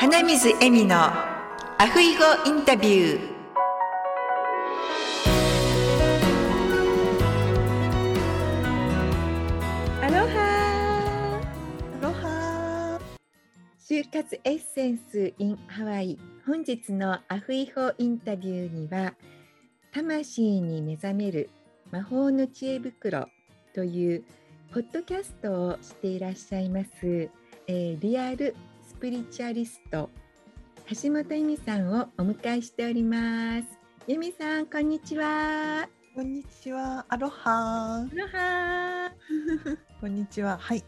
花水恵美のアフイゴインタビュー。アロハアロハ就活エッセンス in ハワイ。本日のアフイホインタビューには魂に目覚める魔法の知恵袋というポッドキャストをしていらっしゃいます、えー、リアルピリチュアリスト橋本由美さんをお迎えしております。由美さんこんにちは。こんにちは。アロハアロハ こんにちは。はい。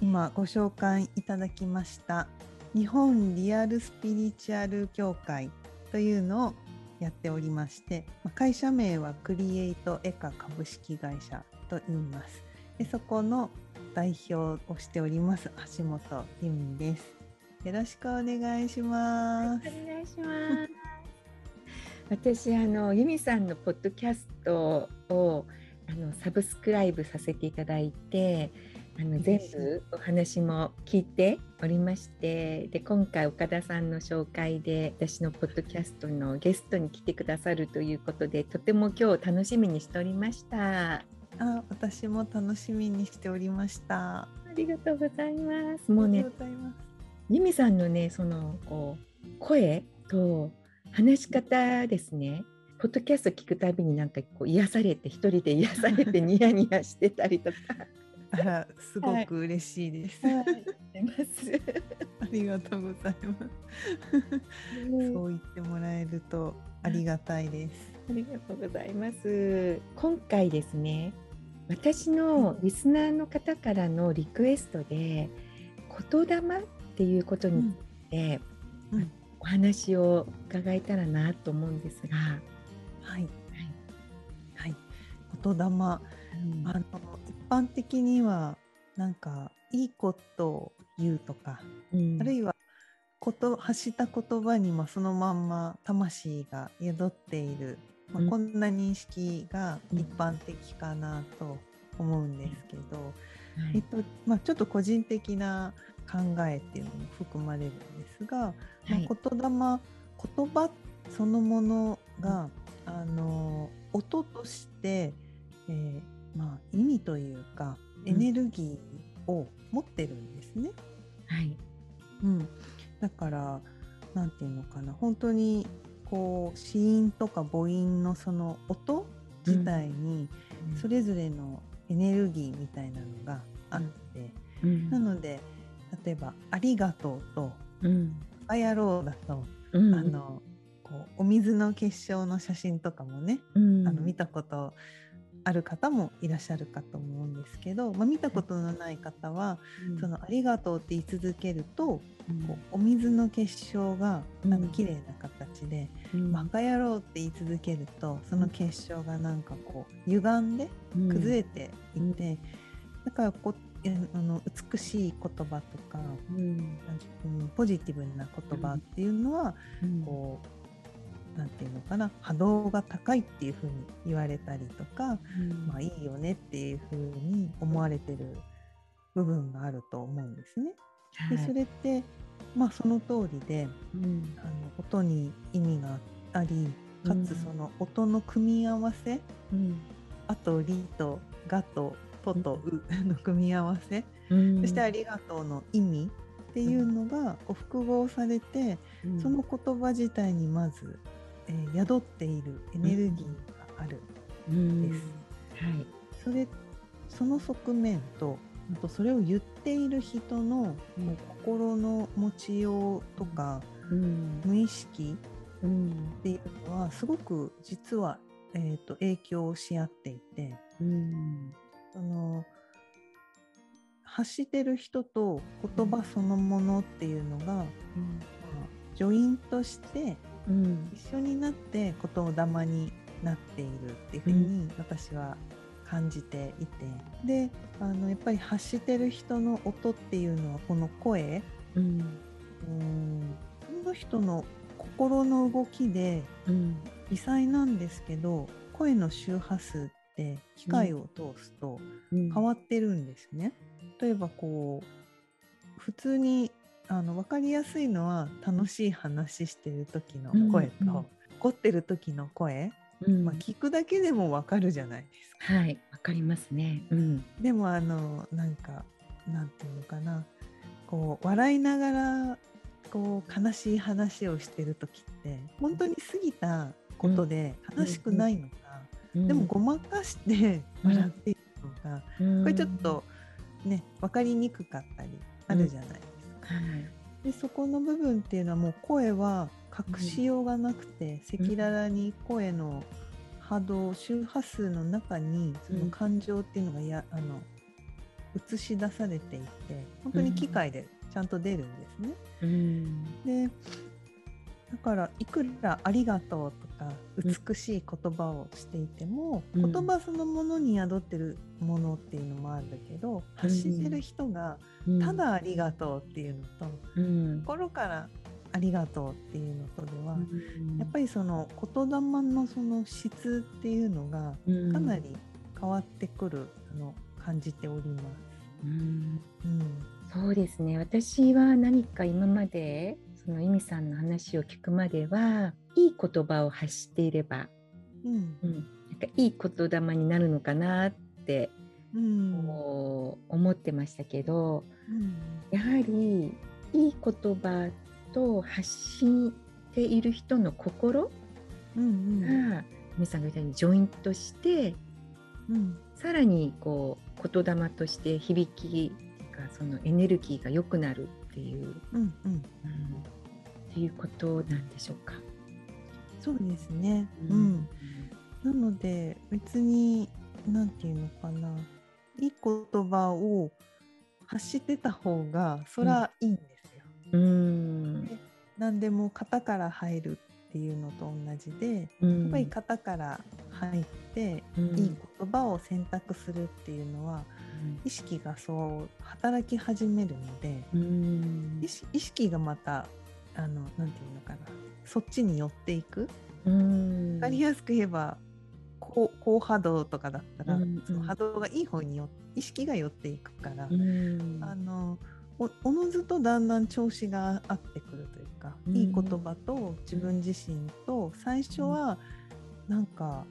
今ご紹介いただきました日本リアルスピリチュアル協会というのをやっておりまして会社名はクリエイトエカ株式会社と言います。でそこの代表をしております橋本由美です。よろしくお願いします。お願いします。私あの由美さんのポッドキャストをあのサブスクライブさせていただいてあの全部お話も聞いておりましてで今回岡田さんの紹介で私のポッドキャストのゲストに来てくださるということでとても今日楽しみにしておりました。あ、私も楽しみにしておりました。ありがとうございます。もうね、ユミさんのね、そのこう声と話し方ですね。ポッドキャスト聞くたびになんかこう癒されて一人で癒されて ニヤニヤしてたりとか。あら、すごく嬉しいです。はいはい、ありがとうございます。そう言ってもらえるとありがたいです。ありがとうございます。今回ですね、私のリスナーの方からのリクエストで言霊っていうことについて、うん、お話を伺えたらなと思うんですが。はい、はい、はい、言霊、うん、あの一般的にはなんかいいことを言うとか、うん、あるいはこと発した言葉にもそのまんま魂が宿っている。まあ、こんな認識が一般的かなと思うんですけど、えっとまあ、ちょっと個人的な考えっていうのも含まれるんですが、はい、まあ、言霊言葉そのものが、あの音として、えー、まあ、意味というかエネルギーを持ってるんですね。はい、うん、だから何て言うのかな。本当にこう子音とか母音のその音自体にそれぞれのエネルギーみたいなのがあって、うん、なので例えば「ありがとう」と「バカ野郎」だと、うん、あのこうお水の結晶の写真とかもね、うん、あの見たことある方もいらっしゃるかと思うんですけど、まあ、見たことのない方は、うん、そのありがとうって言い続けると、うん、こうお水の結晶がなん。か綺麗な形で、うん、バカ野郎って言い続けるとその結晶がなんかこう歪んで崩れていて、だからこあの美しい言葉とか、うん、ポジティブな言葉っていうのは、こう何て言うのかな波動が高いっていうふうに言われたりとか、うん、まあいいよねっていうふうに思われてる部分があると思うんですね。でそれってまあその通りで、うん、あの音に意味がありかつその音の組み合わせ、うん、あと「り」と「が」と「と」と「う」の組み合わせ、そして「ありがとう」の意味っていうのがこう複合されて、その言葉自体にまずえー、宿っているエネルギーがある。ん。です。はい、それその側面とあとそれを言っている人の、うん、心の持ちようとか、うん、無意識っていうのはすごく実は、えーと、影響し合っていて、うん、その発してる人と言葉そのものっていうのが、まあ、ジョイントしてうん、一緒になって言霊になっているっていうふうに私は感じていて、うん、であのやっぱり発してる人の音っていうのはこの声、うん、うんその人の心の動きで、うん、微細なんですけど声の周波数って機械を通すと変わってるんですね。例えばこう普通にあの分かりやすいのは楽しい話してる時の声と、うん。うん。怒ってる時の声、うん。まあ、聞くだけでも分かるじゃないですか。はい、わかりますね。うん。でもあのなんかなんていうのかな。こう笑いながらこう悲しい話をしてる時って本当に過ぎたことで悲しくないのか、でもごまかして笑っているのか、うん、これちょっとね分かりにくかったりあるじゃないですか。はい。でそこの部分っていうのはもう声は隠しようがなくて赤裸々に声の波動周波数の中にその感情っていうのがやあの映し出されていて本当に機械でちゃんと出るんですね。うん。でだからいくら「ありがとう」とか美しい言葉をしていても、うん。言葉そのものに宿ってるものっていうのもあるんだけど、発してる人がうん。た、だ「ありがとう」っていうのと、うん、心からありがとうっていうのとでは、うん。やっぱりその言霊のその質っていうのがうん。かなり変わってくるのを感じております。うん。うん。そうですね。私は何か今までそのイミさんの話を聞くまではいい言葉を発していれば、うん。うん、なんかいい言霊になるのかなってうん。思ってましたけどうん。やはりいい言葉と発している人の心うんが、イミさんが言ったようにジョイントしてうん。さらにこう言霊として響きがそのエネルギーが良くなるっていう、うんうん。うん、っていうことなんでしょうか？そうですね。うん。なので別に何て言うのかな。いい言葉を発してた方がそらいいんですよ。うん。何でも型から入るっていうのと同じでうん。やっぱり型から入ってうん。いい言葉を選択するっていうのは意識がそう働き始めるので意識がまたあのなんていうのかな。そっちに寄っていく。うん。分かりやすく言えば高高波動とかだったら、うんうん。その波動がいい方によ意識が寄っていくから、うん。あのおおのずとだんだん調子が合ってくるというか、うん。いい言葉と自分自身と最初はなんか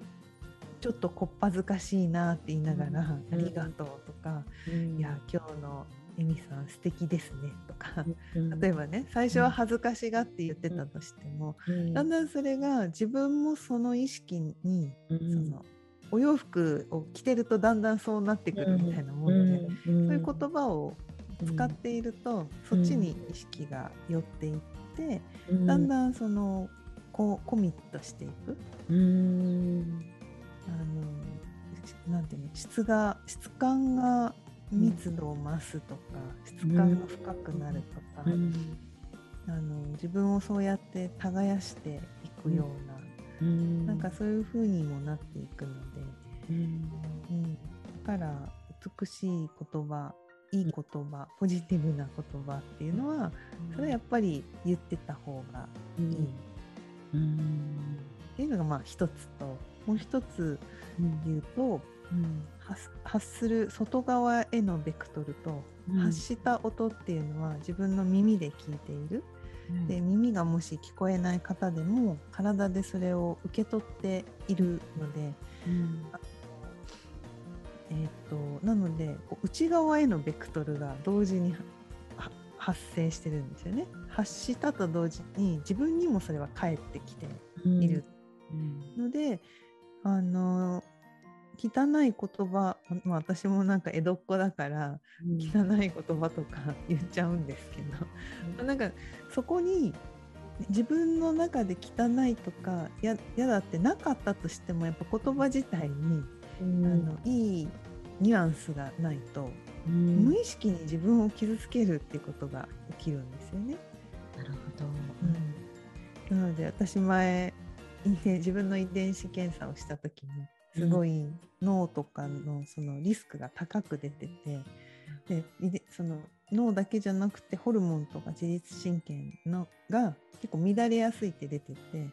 ちょっとこっぱずかしいなって言いながら「うん。ありがとう」とか「うん。いや今日のエミさん素敵ですね」とか、うん 例えばね最初は恥ずかしがって言ってたとしても、うん。だんだんそれが自分もその意識に、うん。そのお洋服を着てるとだんだんそうなってくるみたいなもので、うんそういう言葉を使っていると、そっちに意識が寄っていって、うん。だんだんそのこうコミットしていく。うん。あのなんていうの質が質感が密度を増すとか、質感が深くなるとか、うん。あの自分をそうやって耕していくような。うん。なんかそういう風にもなっていくので、うん。うん、だから美しい言葉いい言葉ポジティブな言葉っていうのはそれはやっぱり言ってた方がいい、っうん。ていうのがまあ一つともう一つうん言うとうん発発する外側へのベクトルと、うん。発した音っていうのは自分の耳で聞いている、で耳がもし聞こえない方でも体でそれを受け取っているので。うん。えー、となので内側へのベクトルが同時には発生してるんですよね。発したと同時に自分にもそれは返ってきている。うん。ので、あの汚い言葉、まあ、私もなんか江戸っ子だから汚い言葉とか 言っちゃうんですけど、なんかそこに自分の中で汚いとかや嫌だってなかったとしてもやっぱ言葉自体にうん。あのいいニュアンスがないと、うん。無意識に自分を傷つけるっていうことが起きるんですよね。なるほど。なので私前自分の遺伝子検査をした時にすごい脳とかのそのリスクが高く出てて、でその脳だけじゃなくてホルモンとか自律神経のが結構乱れやすいって出てて、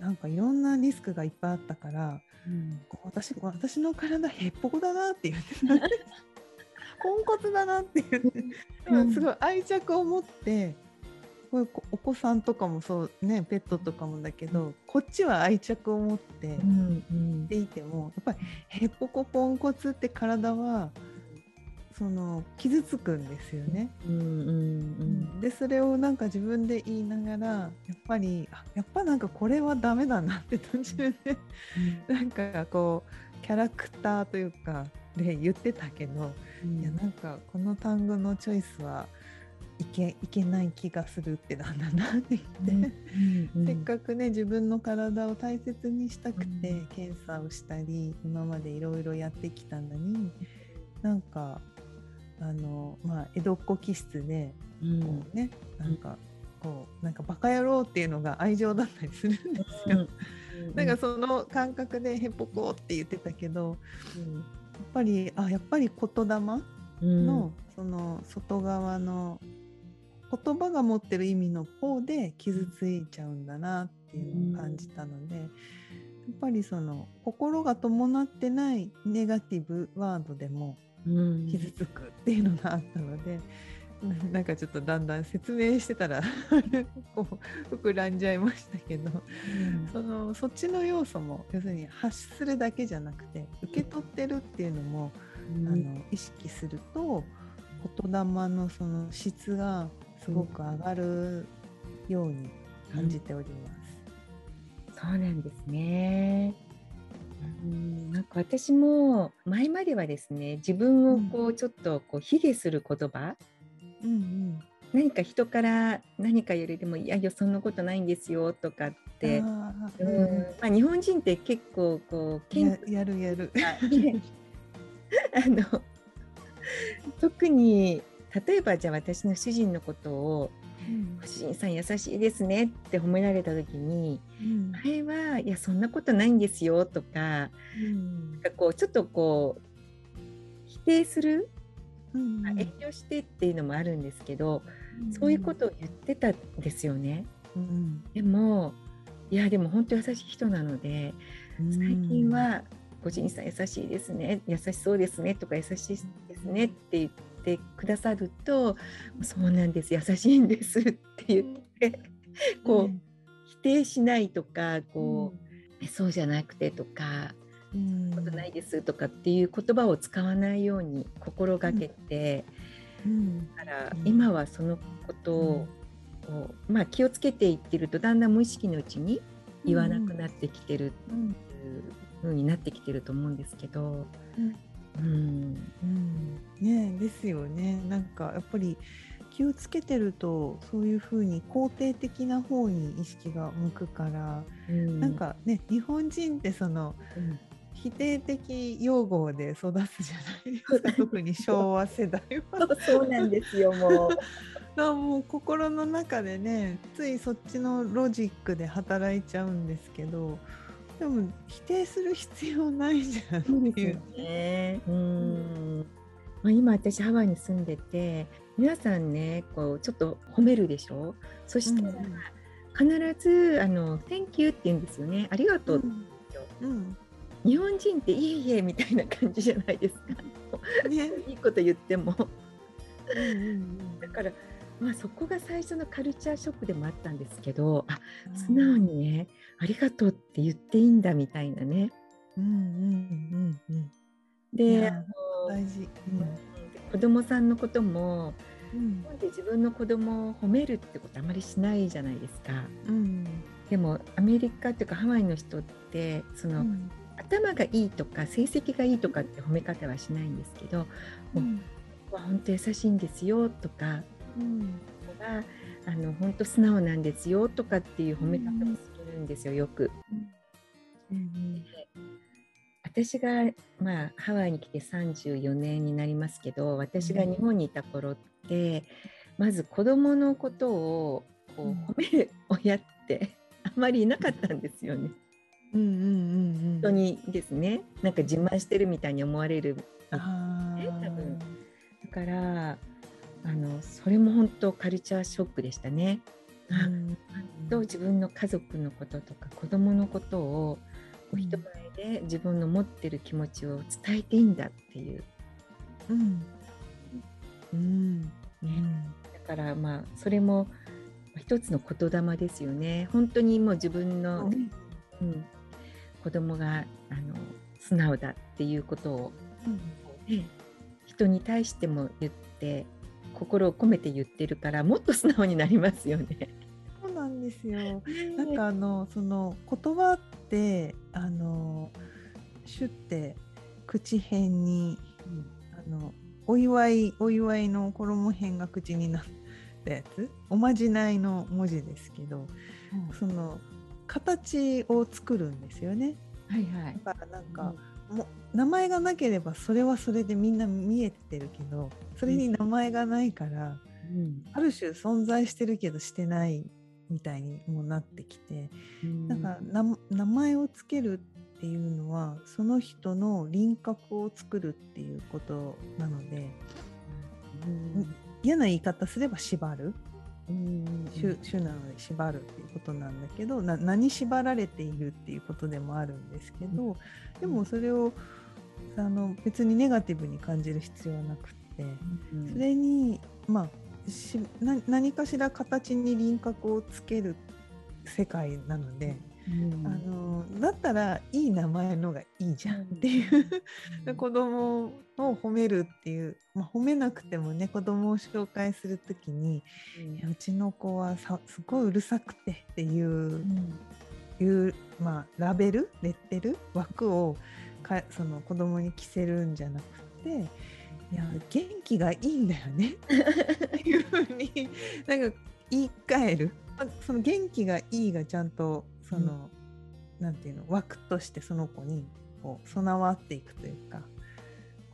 なんかいろんなリスクがいっぱいあったからうん。私私の体へっぽこだなって言ってた。ポンコツだなっていう、うん、すごい愛着を持ってこういうお子さんとかもそうねペットとかもだけど、こっちは愛着を持ってでいても、やっぱりへっぽこポンコツって体はその傷つくんですよね。うんうんうん、でそれをなんか自分で言いながらやっぱりあやっぱなんかこれはダメだなって途中で、うん、なんかこうキャラクターというかで言ってたけど、うん、いやなんかこの単語のチョイスはいけいけない気がするってなんだなって言って、うんうん、せっかくね自分の体を大切にしたくて検査をしたり今までいろいろやってきたのになんかあの、まあ、江戸っ子気質でこうね、なんかこうなんかバカ野郎っていうのが愛情だったりするんですよ。なんかその感覚でへっぽこって言ってたけど、うん、やっぱりあやっぱり言霊の、うん、その外側の言葉が持ってる意味の方で傷ついちゃうんだなっていうのを感じたので、やっぱりその心が伴ってないネガティブワードでも傷つくっていうのがあったので、うん、なんかちょっとだんだん説明してたら こう膨らんじゃいましたけど、うん、そのそっちの要素も要するに発するだけじゃなくて受け取ってるっていうのも、うん、あの意識すると言霊のその質がすごく上がるように感じております。そうなんですね。うん。なんか私も前まではですね自分をこうちょっとこう卑下する言葉、うんうん、何か人から何かよりでもいやいやそんなことないんですよとかってうん。まあ、日本人って結構こうややるやる。あ の特に例えばじゃあ私の主人のことをご主人さん優しいですねって褒められた時に、うん、前はいやそんなことないんですよとか,、うん、なんかこうちょっとこう否定する、うん、遠慮してっていうのもあるんですけど、うん、そういうことを言ってたんですよね。うん、でもいやでも本当優しい人なので、最近はご主人さん優しいですね優しそうですねとか優しいですねって言って。てくださると「そうなんです優しいんです」って言ってこう否定しないとかこう、そうじゃなくてとか「そん。なことないです」とかっていう言葉を使わないように心がけて、だから今はそのことを、まあ、気をつけていってるとだんだん無意識のうちに言わなくなってきてるっていう風になってきてると思うんですけど、うん、うん、ねですよね。なんかやっぱり気をつけてるとそういうふうに肯定的な方に意識が向くから、うん、なんかね日本人ってその、うん、否定的用語で育つじゃないですか。特に昭和世代は。そうなんですよもう。もう心の中でねついそっちのロジックで働いちゃうんですけどでも否定する必要ないじゃんっていう。ね、うん。まあ、今私ハワイに住んでて皆さんねこうちょっと褒めるでしょ？そしたら、必ずあの「Thank you」って言うんですよね「ありがとう」うん、うん、日本人って「いえいえ」みたいな感じじゃないですか。ね、いいこと言っても。うんうんうん、だからまあ、そこが最初のカルチャーショックでもあったんですけどあ素直にねありがとうって言っていいんだみたいなね。うんうんうんうん、で大事、うん、子供さんのことも、うん、で自分の子供を褒めるってことあまりしないじゃないですか。うん、でもアメリカっていうかハワイの人ってその、うん、頭がいいとか成績がいいとかって褒め方はしないんですけど、うん、もう本当優しいんですよとかうん、があの本当素直なん。ですよとかっていう褒め方もするん。ですよ、よく。うん、私が、まあ、ハワイに来て34年になりますけど私が日本にいた頃って、まず子どものことをこう褒める親ってあまりいなかったん。ですよね。うん。うん。うん。うん、人にですねなん。か自慢してるみたいに思われる、ね、多分だからあのそれも本当カルチャーショックでしたね。うん、と自分の家族のこととか子供のことをお人前で自分の持ってる気持ちを伝えていいんだっていう。うん、うん。ね。だからまあそれも一つの言霊ですよね。本当にもう自分の、ね。うん、子供があの素直だっていうことを、ね、人に対しても言って心を込めて言ってるからもっと素直になりますよね。そうなんですよ。なんかあのその言葉ってあのシュって口辺に、うん、あのお祝いお祝いの衣辺が口になったやつ？おまじないの文字ですけど、うん、その形を作るんですよね。はいはい、だからなんか、うん、も名前がなければそれはそれでみんな見えてるけどそれに名前がないから、うん、ある種存在してるけどしてないみたいにもなってきて、うん、だから名前をつけるっていうのはその人の輪郭を作るっていうことなので、うん、嫌な言い方すれば縛る。主主なので縛るっていうことなんだけど何縛られているっていうことでもあるんですけど、うん、でもそれをあの別にネガティブに感じる必要はなくて、うん、それにまあし何かしら形に輪郭をつける世界なので、うん、あのだったらいい名前のがいいじゃんっていう、うん、子供を褒めるっていう、まあ、褒めなくてもね子供を紹介する時に、うん、うちの子はさすごいうるさくてっていう,、いう、まあ、ラベル？レッテル？枠をかその子供に着せるんじゃなくて。いや元気がいいんだよねっていうふうに なんか言い換える？その元気がいいがちゃんとその、うん、なんていうの枠としてその子にこう備わっていくというか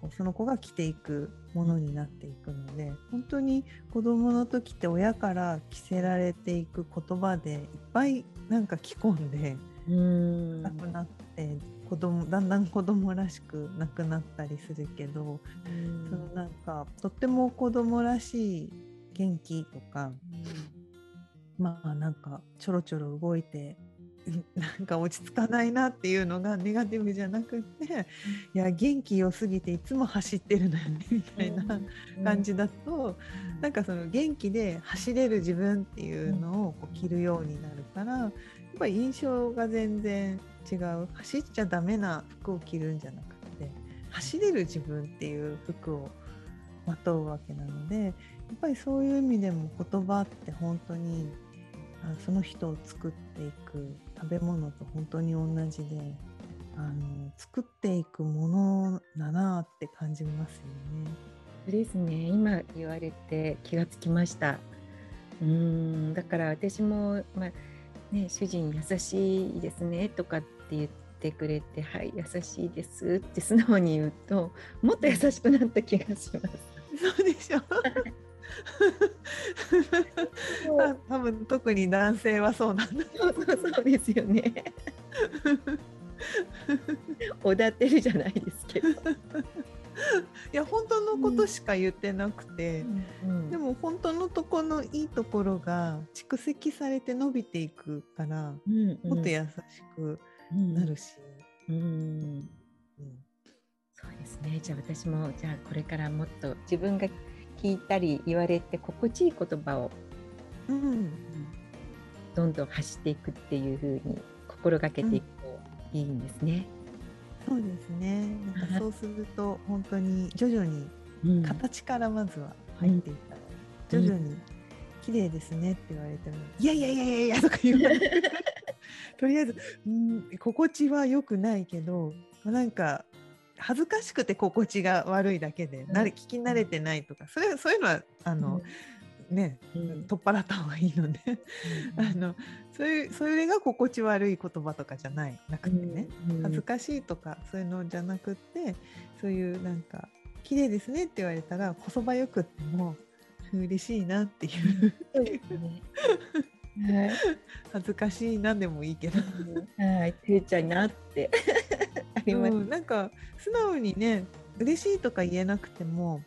こうその子が着ていくものになっていくので本当に子どもの時って親から着せられていく言葉でいっぱいなんか着込んでなくなって子供だんだん子供らしくなくなったりするけどそのなんかとっても子供らしい元気とかまあなんかちょろちょろ動いて なんか落ち着かないなっていうのがネガティブじゃなくていや元気良すぎていつも走ってるのよねみたいな感じだとなんかその元気で走れる自分っていうのをこう着るようになるからやっぱり印象が全然違う。走っちゃダメな服を着るんじゃなくて走れる自分っていう服をまとうわけなのでやっぱりそういう意味でも言葉って本当にその人を作っていく食べ物と本当に同じであの作っていくものだなって感じますよね。そうですね今言われて気がつきました。うんだから私も、まあね、主人優しいですねとかって言ってくれて「はい優しいです」って素直に言うともっと優しくなった気がします。そうでしょ多分特に男性はそうなんだ。そうそうですよね。おだてるじゃないですけど。いや本当のことしか言ってなくて、うんうん、でも本当のとこのいいところが蓄積されて伸びていくから、うんうん、もっと優しくなるし、うん、うん。そうですね。じゃあ私もじゃあこれからもっと自分が聞いたり言われて心地いい言葉を、うん、どんどん走っていくっていうふうに心がけていくといいんですね。うん、そうですねなんかそうすると本当に徐々に形からまずは入っていったら、徐々に綺麗ですねって言われても、いやいやいやいやいやとか言われてとりあえず、うん、心地は良くないけどなんか恥ずかしくて心地が悪いだけで、なれ聞き慣れてないとかそれそういうのはあの、ね、取っ払った方がいいのであのそういうそれが心地悪い言葉とかじゃないなくてね、恥ずかしいとかそういうのじゃなくってそういうなんか「綺麗ですね」って言われたらこそばよくっても嬉しいなっていう。はい、恥ずかしいなでもいいけど、はい、ていちゃんなって。あります、うん、なんか素直にね嬉しいとか言えなくても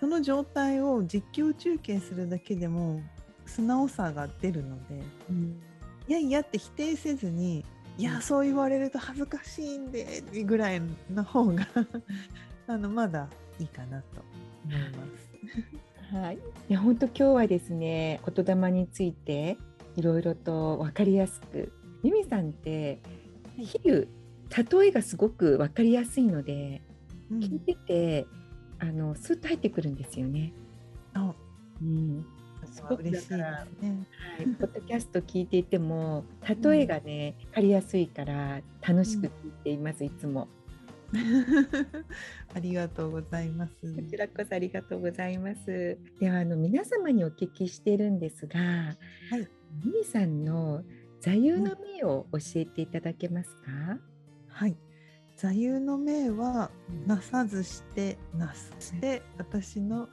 その状態を実況中継するだけでも素直さが出るので、うん、いやいやって否定せずにいやそう言われると恥ずかしいんでぐらいの方が あのまだいいかなと思います。はい、いや本当今日はですね言霊についていろいろと分かりやすく由美さんって比喩例えがすごく分かりやすいので、うん。聞いててあのスッと入ってくるんですよね。あ。うん、すごく嬉しいね。はい、ポッドキャスト聞いていても例えがね、分かりやすいから楽しく聞いています、いつも。ありがとうございます。こちらこそありがとうございます。ではあの皆様にお聞きしているんですが、はい、ミミさんの座右の銘を教えていただけますか？はい。座右の銘はなさずしてなすして私の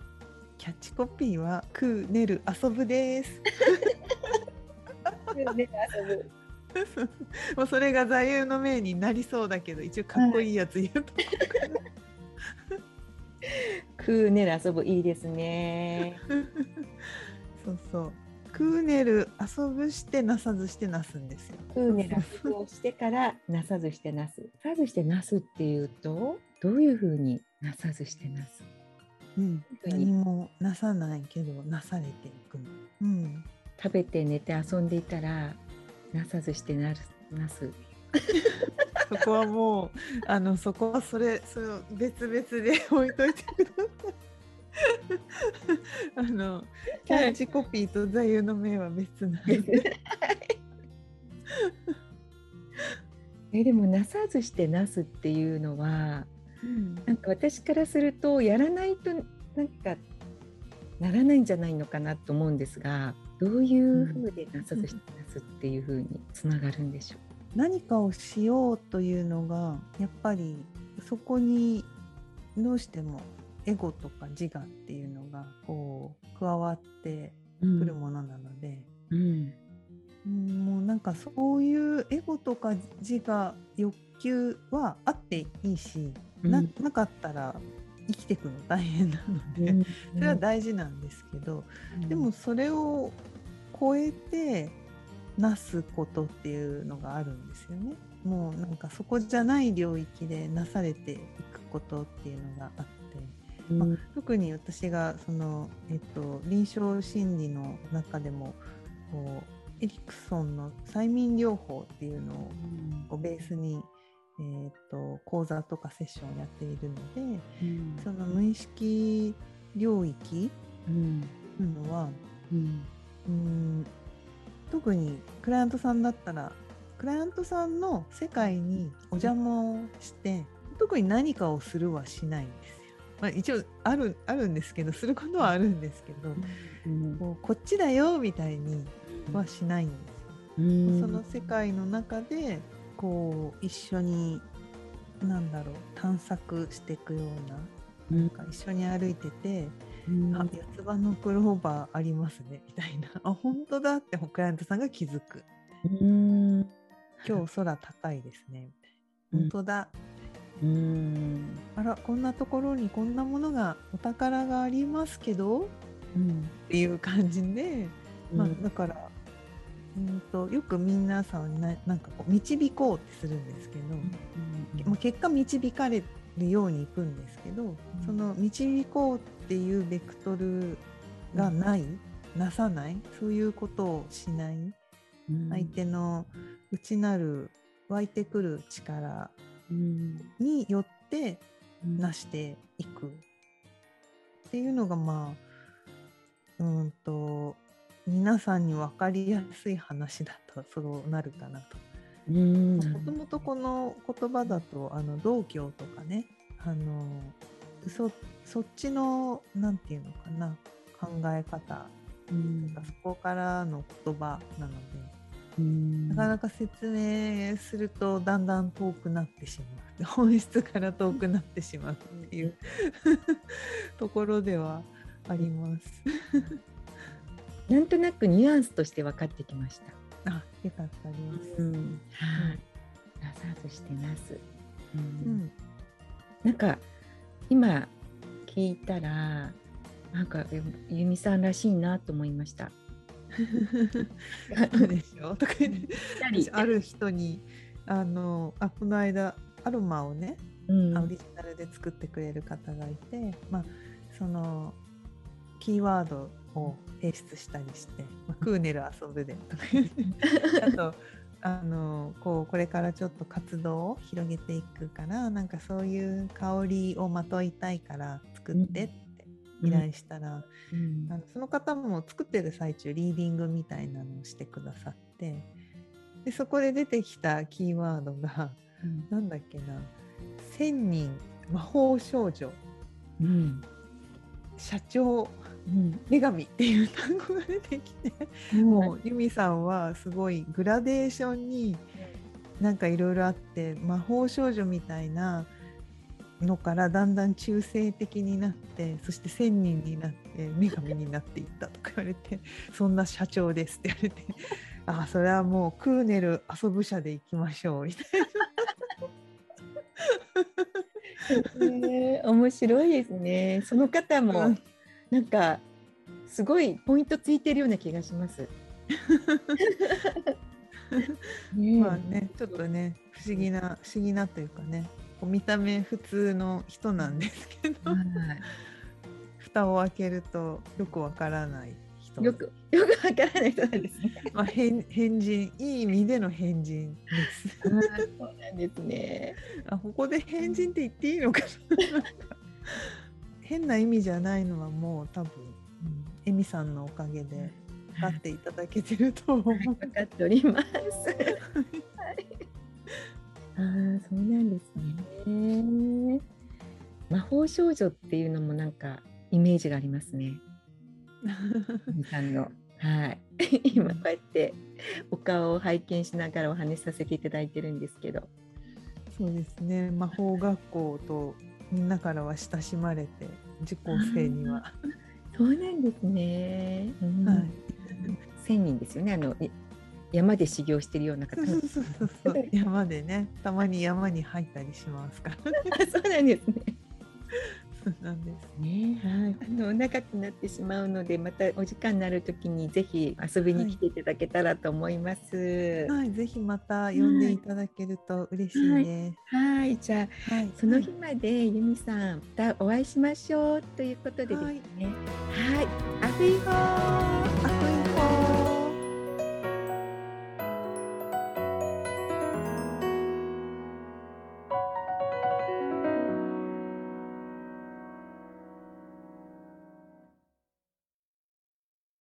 キャッチコピーは食う寝る遊ぶです。もうそれが座右の銘になりそうだけど一応かっこいいやつ言うとこ 食うねる遊ぶいいですね。そうそう食う寝る遊ぶしてなさずしてなすんですよ。食うねる遊ぶをしてからなさずしてなす。なさずしてなすっていうとどういうふうになさずしてなす？うん、何もなさないけどなされていくの。うん、食べて寝て遊んでいたらなさずしてなるなす。そこはもうあのそこはそれそれを別々で置いといてください。あのキャッチコピーと座右の銘は別なんで。えでもなさずしてなすっていうのはなんか私からするとやらないとなんかならないんじゃないのかなと思うんですがどういうふうでなさずしてなすっていうふうにつながるんでしょ何かをしようというのがやっぱりそこにどうしてもエゴとか自我っていうのがこう加わってう。くるものなので、うん。うん。もうなんかそういうエゴとか自我欲求はあっていいし、ななかったら生きていくの大変なので、うんそれは大事なんですけど、でもそれを超えてなすことっていうのがあるんですよね。もうなんかそこじゃない領域でなされていくことっていうのがあって、うん。まあ特に私がその、えっと、臨床心理の中でもこうエリクソンの催眠療法っていうのをベースに、えー、と講座とかセッションをやっているのでうん。その無意識領域うんっていうのはうん。うん。特にクライアントさんだったらクライアントさんの世界にお邪魔をして特に何かをするはしないんですよ。まあ、一応あるあるんですけどすることはあるんですけど、うん。こうこっちだよみたいにはしないんですよ。うん。その世界の中でこう一緒になんだろう探索していくようななんか一緒に歩いてて、うん。あ四つ葉のクローバーありますねみたいな。あ本当だってクライアントさんが気づく。うん。今日空高いですねうんみたいな。本当だ、うん。あらこんなところにこんなものがお宝がありますけどうん。っていう感じで、まあ、だから、うん、とよく皆さんななんかこう導こうってするんですけど、まあ、結果導かれるようにいくんですけど、その導こうっていうベクトルがない、なさないそういうことをしない相手の内なる湧いてくる力うん。によってうん。なしていく。っていうのがまあうんと皆さんに分かりやすい話だとそうなるかなと。うん。もともとこの言葉だとあの道教とかねあのそそっちのなんていうのかな考え方。うん。そこからの言葉なので、うん。なかなか説明するとだんだん遠くなってしまう。本質から遠くなってしまうっていう。ところではあります。なんとなくニュアンスとして分かってきました。あよかったです。うん、はい。なさずしてなす。う、うんん、なんか今聞いたらなんかえ由美さんらしいなと思いました。そうでしょ？とかある人にあのあこの間アロマをね、うんオリジナルで作ってくれる方がいて、まあ、そのキーワードを提出したりして「まあ、クーネル遊ぶで」とか あとあのこうこれからちょっと活動を広げていくからなんかそういう香りをまといたいから作ってって依頼したら、うん、あのその方も作ってる最中リーディングみたいなのをしてくださってでそこで出てきたキーワードが、うん、なんだっけな「千人魔法少女」うん、社長うん、女神っていう単語が出てきて、もう。由美さんはすごいグラデーションになんかいろいろあって魔法少女みたいなのからだんだん中性的になってそして1,000人になって女神になっていったとか言われてそんな社長ですって言われて。ああそれはもうクーネル遊ぶ社で行きましょうみたいな。えー、面白いですね。その方もなんかすごいポイントついてるような気がします。ね まあねちょっとね不思議な不思議なというかね見た目普通の人なんですけど、はい、蓋を開けるとよくわからない人よくよくわからない人なんですね。まあ変変人いい意味での変人です。そうなんですね。あここで変人って言っていいのかな。変な意味じゃないのはもう多分、うん、エミさんのおかげで分かっていただけてると思う。分かっております。ああそうなんですね。魔法少女っていうのもなんかイメージがありますね。さんのはい 今こうやってお顔を拝見しながらお話しさせていただいてるんですけど。そうですね魔法学校とみんなからは親しまれて受講生には。そうなんですね。うん、はい。千人ですよね。あの山で修行してるような方。そうそうそう山でね、たまに山に入ったりしますから。そうなんですね。なんですね。はい。あの長くなってしまうので、またお時間になるときにぜひ遊びに来ていただけたらと思います。はい、はい、ぜひまた呼んでいただけると嬉しいです。はい、はい、じゃあ、はい、その日まで由美さん、またお会いしましょうということでですね。はい、はい、アフィホー。